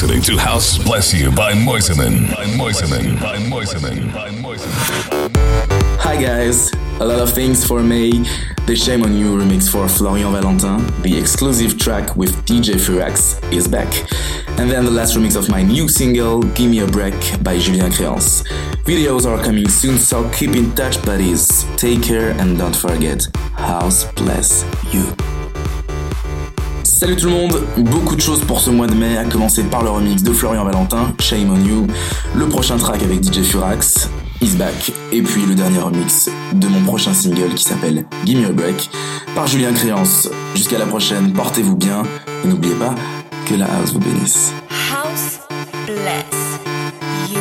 Listening to House Bless You by Moiseman. By Moiseman. By Moiseman. By Moiseman. Hi guys, a lot of things for May. The Shame on You remix for Florian Valentin, the exclusive track with DJ Furax is back. And then the last remix of my new single, Gimme a Break by Julien Créance. Videos are coming soon, so keep in touch, buddies. Take care and don't forget, House bless you. Salut tout le monde, beaucoup de choses pour ce mois de mai, à commencer par le remix de Florian Valentin, Shame on You, le prochain track avec DJ Furax, Is Back, et puis le dernier remix de mon prochain single qui s'appelle Gimme a Break par Julien Créance. Jusqu'à la prochaine, portez-vous bien et n'oubliez pas que la house vous bénisse. House bless you.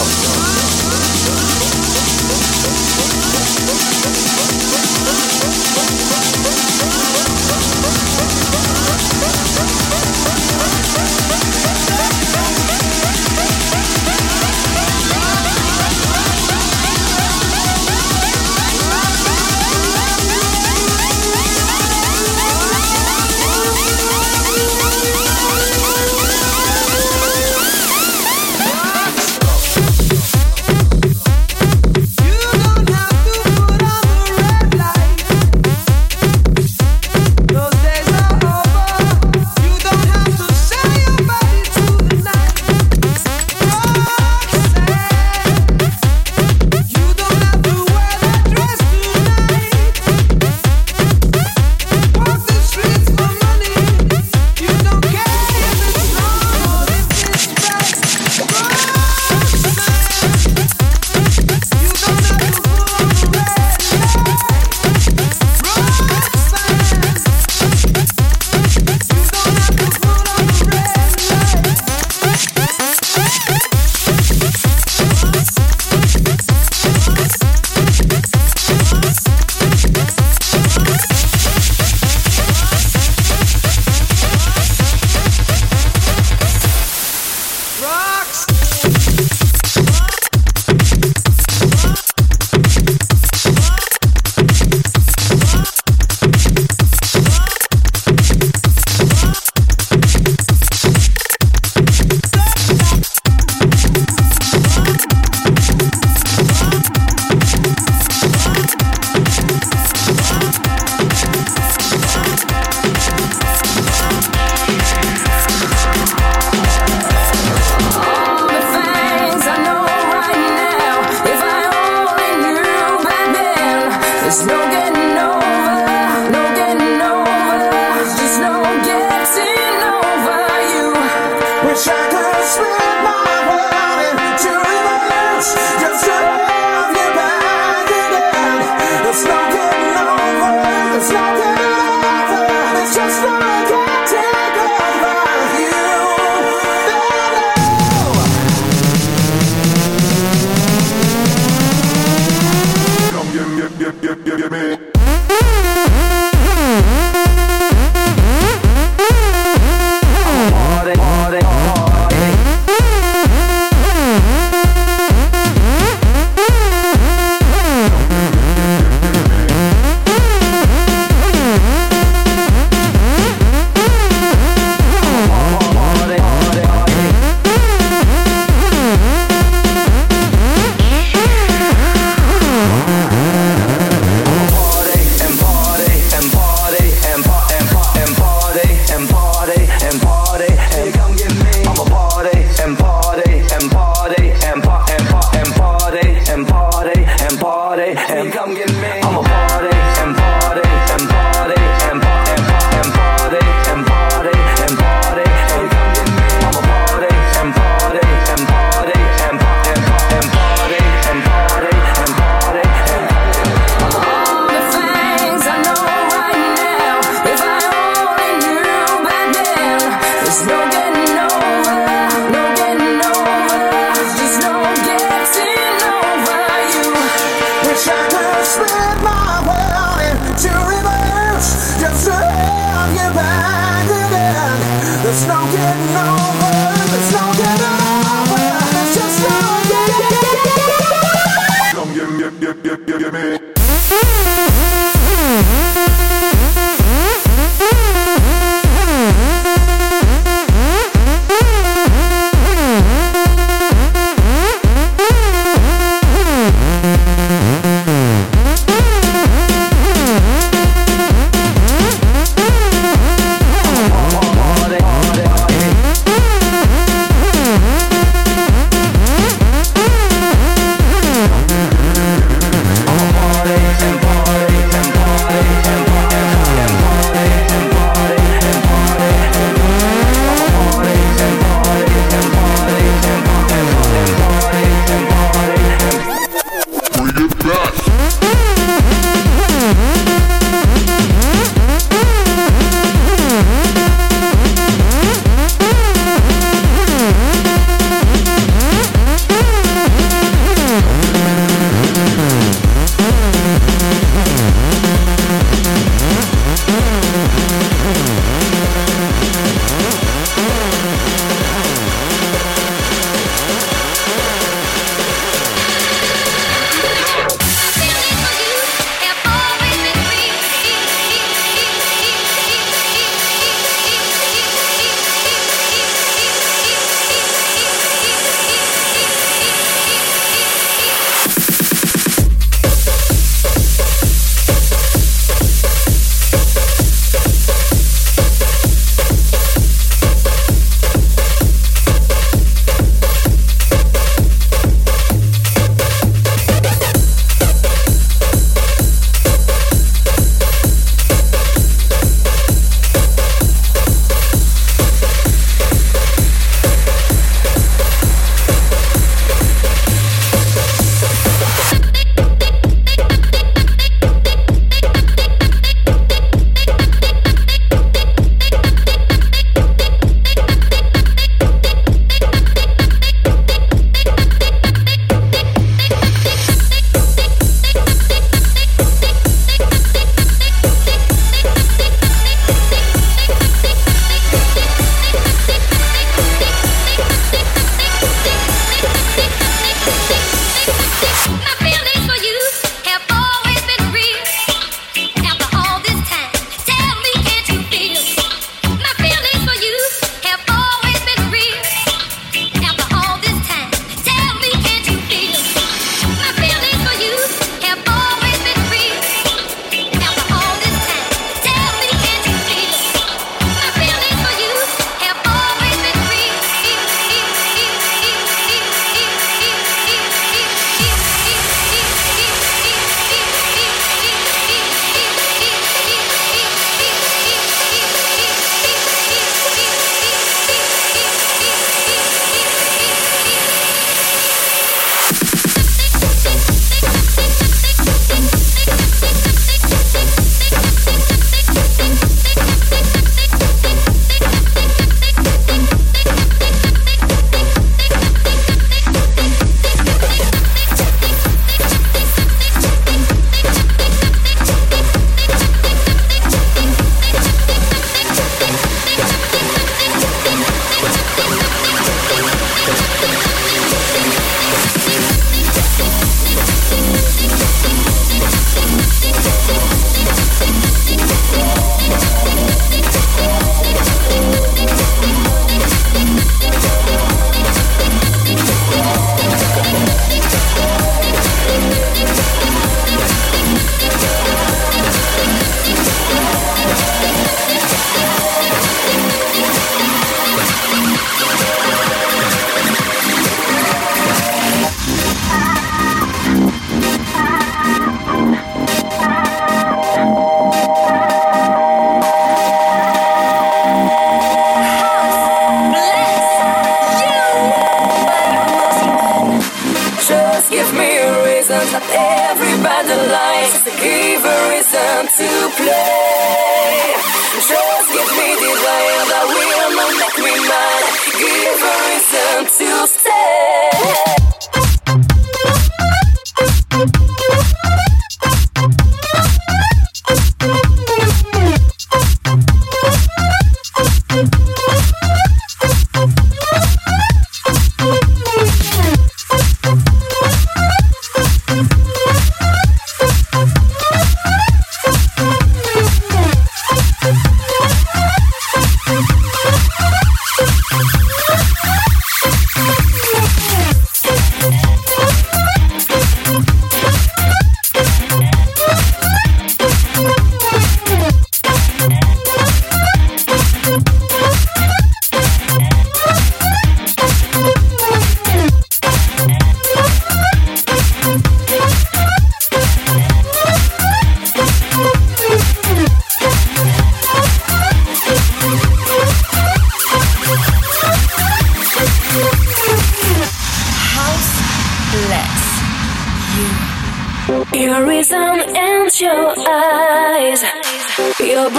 up.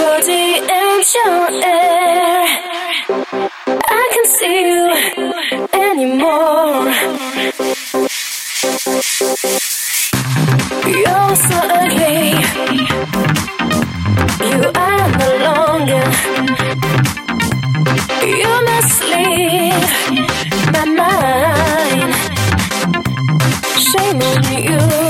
Body and your air. I can see you anymore. You're so ugly. You are no longer. You must leave my mind. Shame on you.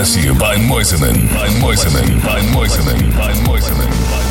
Bless You by Moiseman. By Moiseman. By Moiseman. By Moiseman.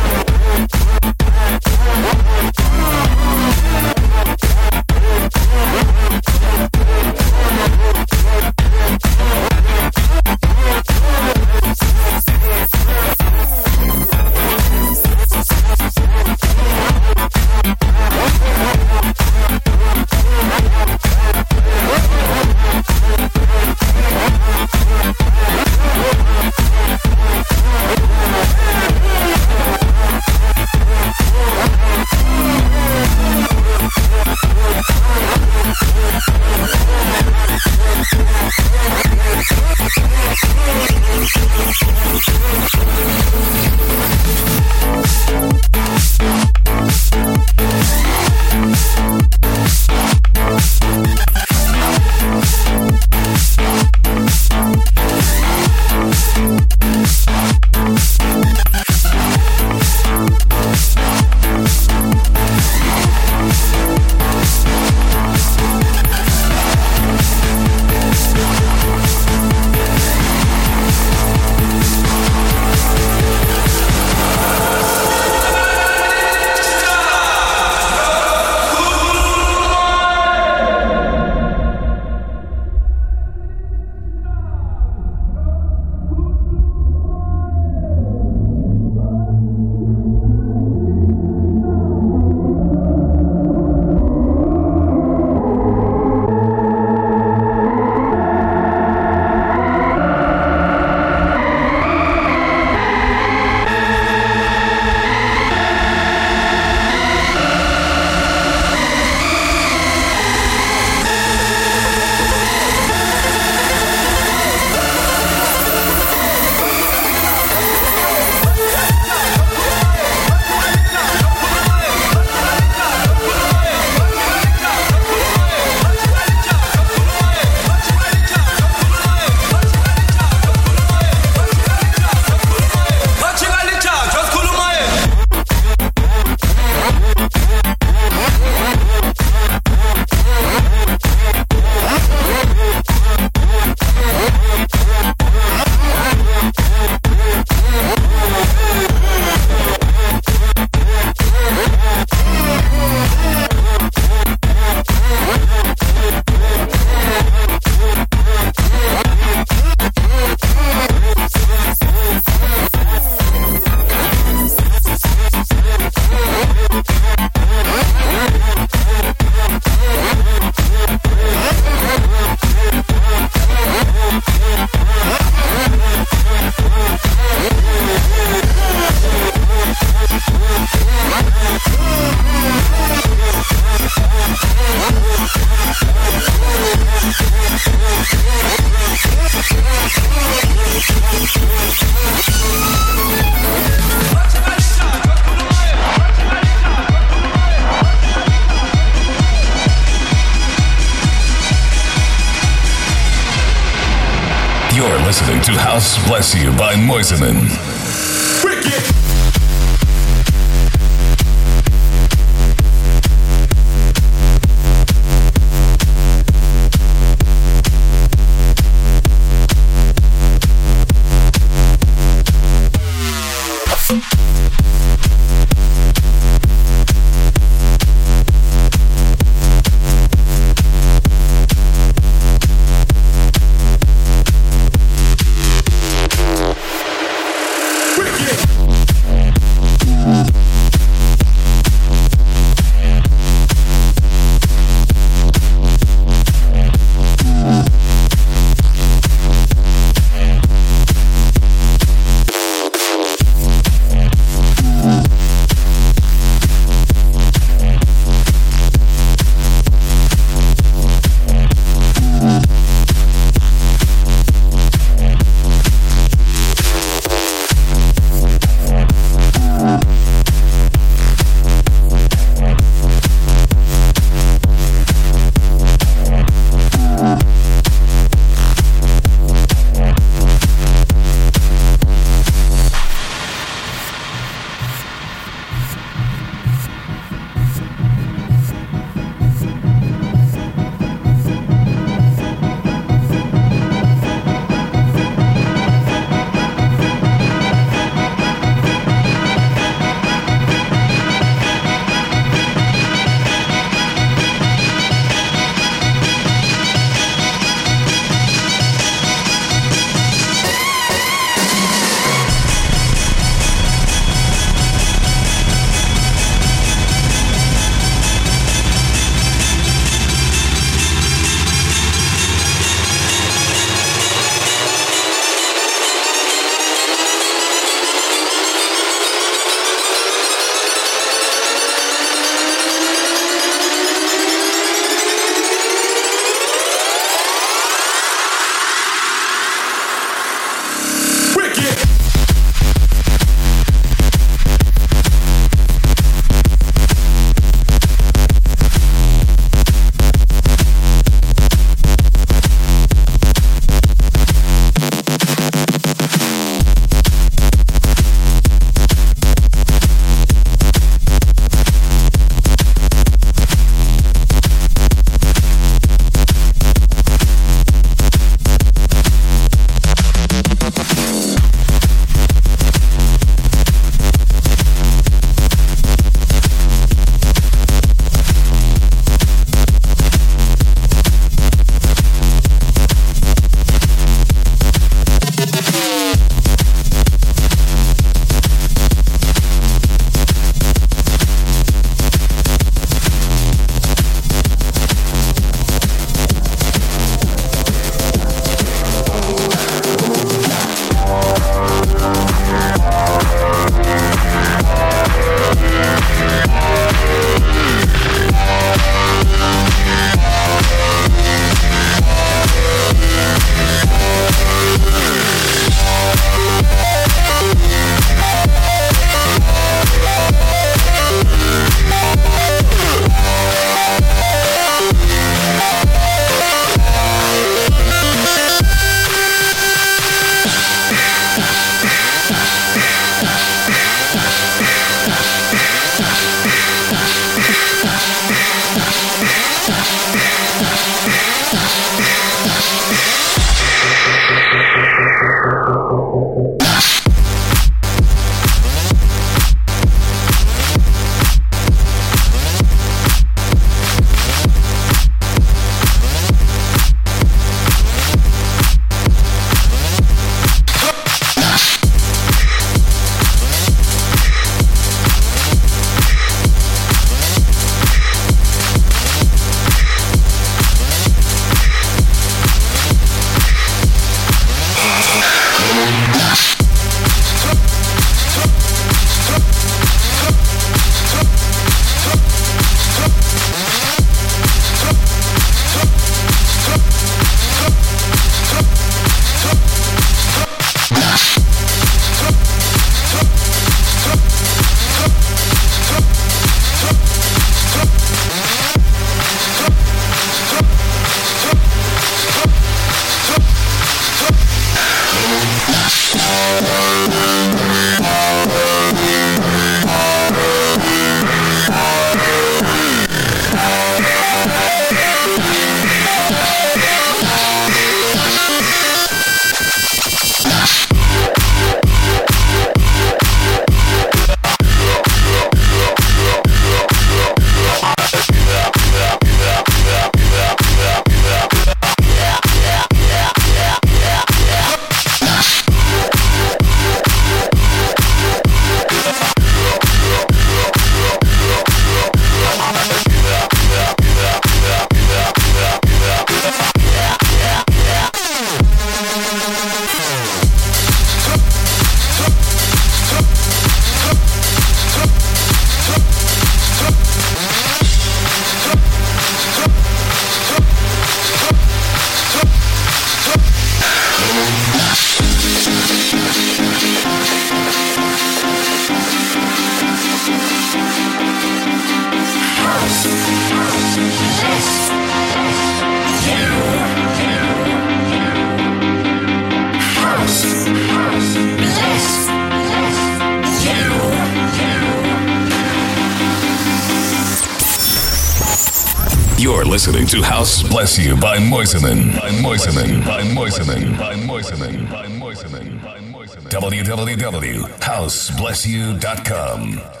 House Bless You by Moiseman. By Moiseman. By Moiseman. By Moiseman. By Moiseman. By Moiseman. www.houseblessyou.com.